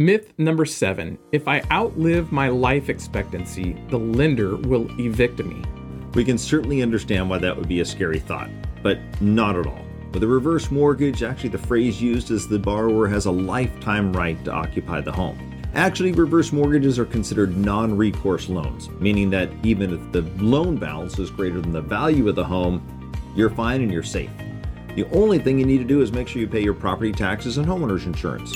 Myth number seven if I outlive my life expectancy, the lender will evict me. We can certainly understand why that would be a scary thought, but not at all. With a reverse mortgage, actually, the phrase used is the borrower has a lifetime right to occupy the home. Actually, reverse mortgages are considered non recourse loans, meaning that even if the loan balance is greater than the value of the home, you're fine and you're safe. The only thing you need to do is make sure you pay your property taxes and homeowners insurance.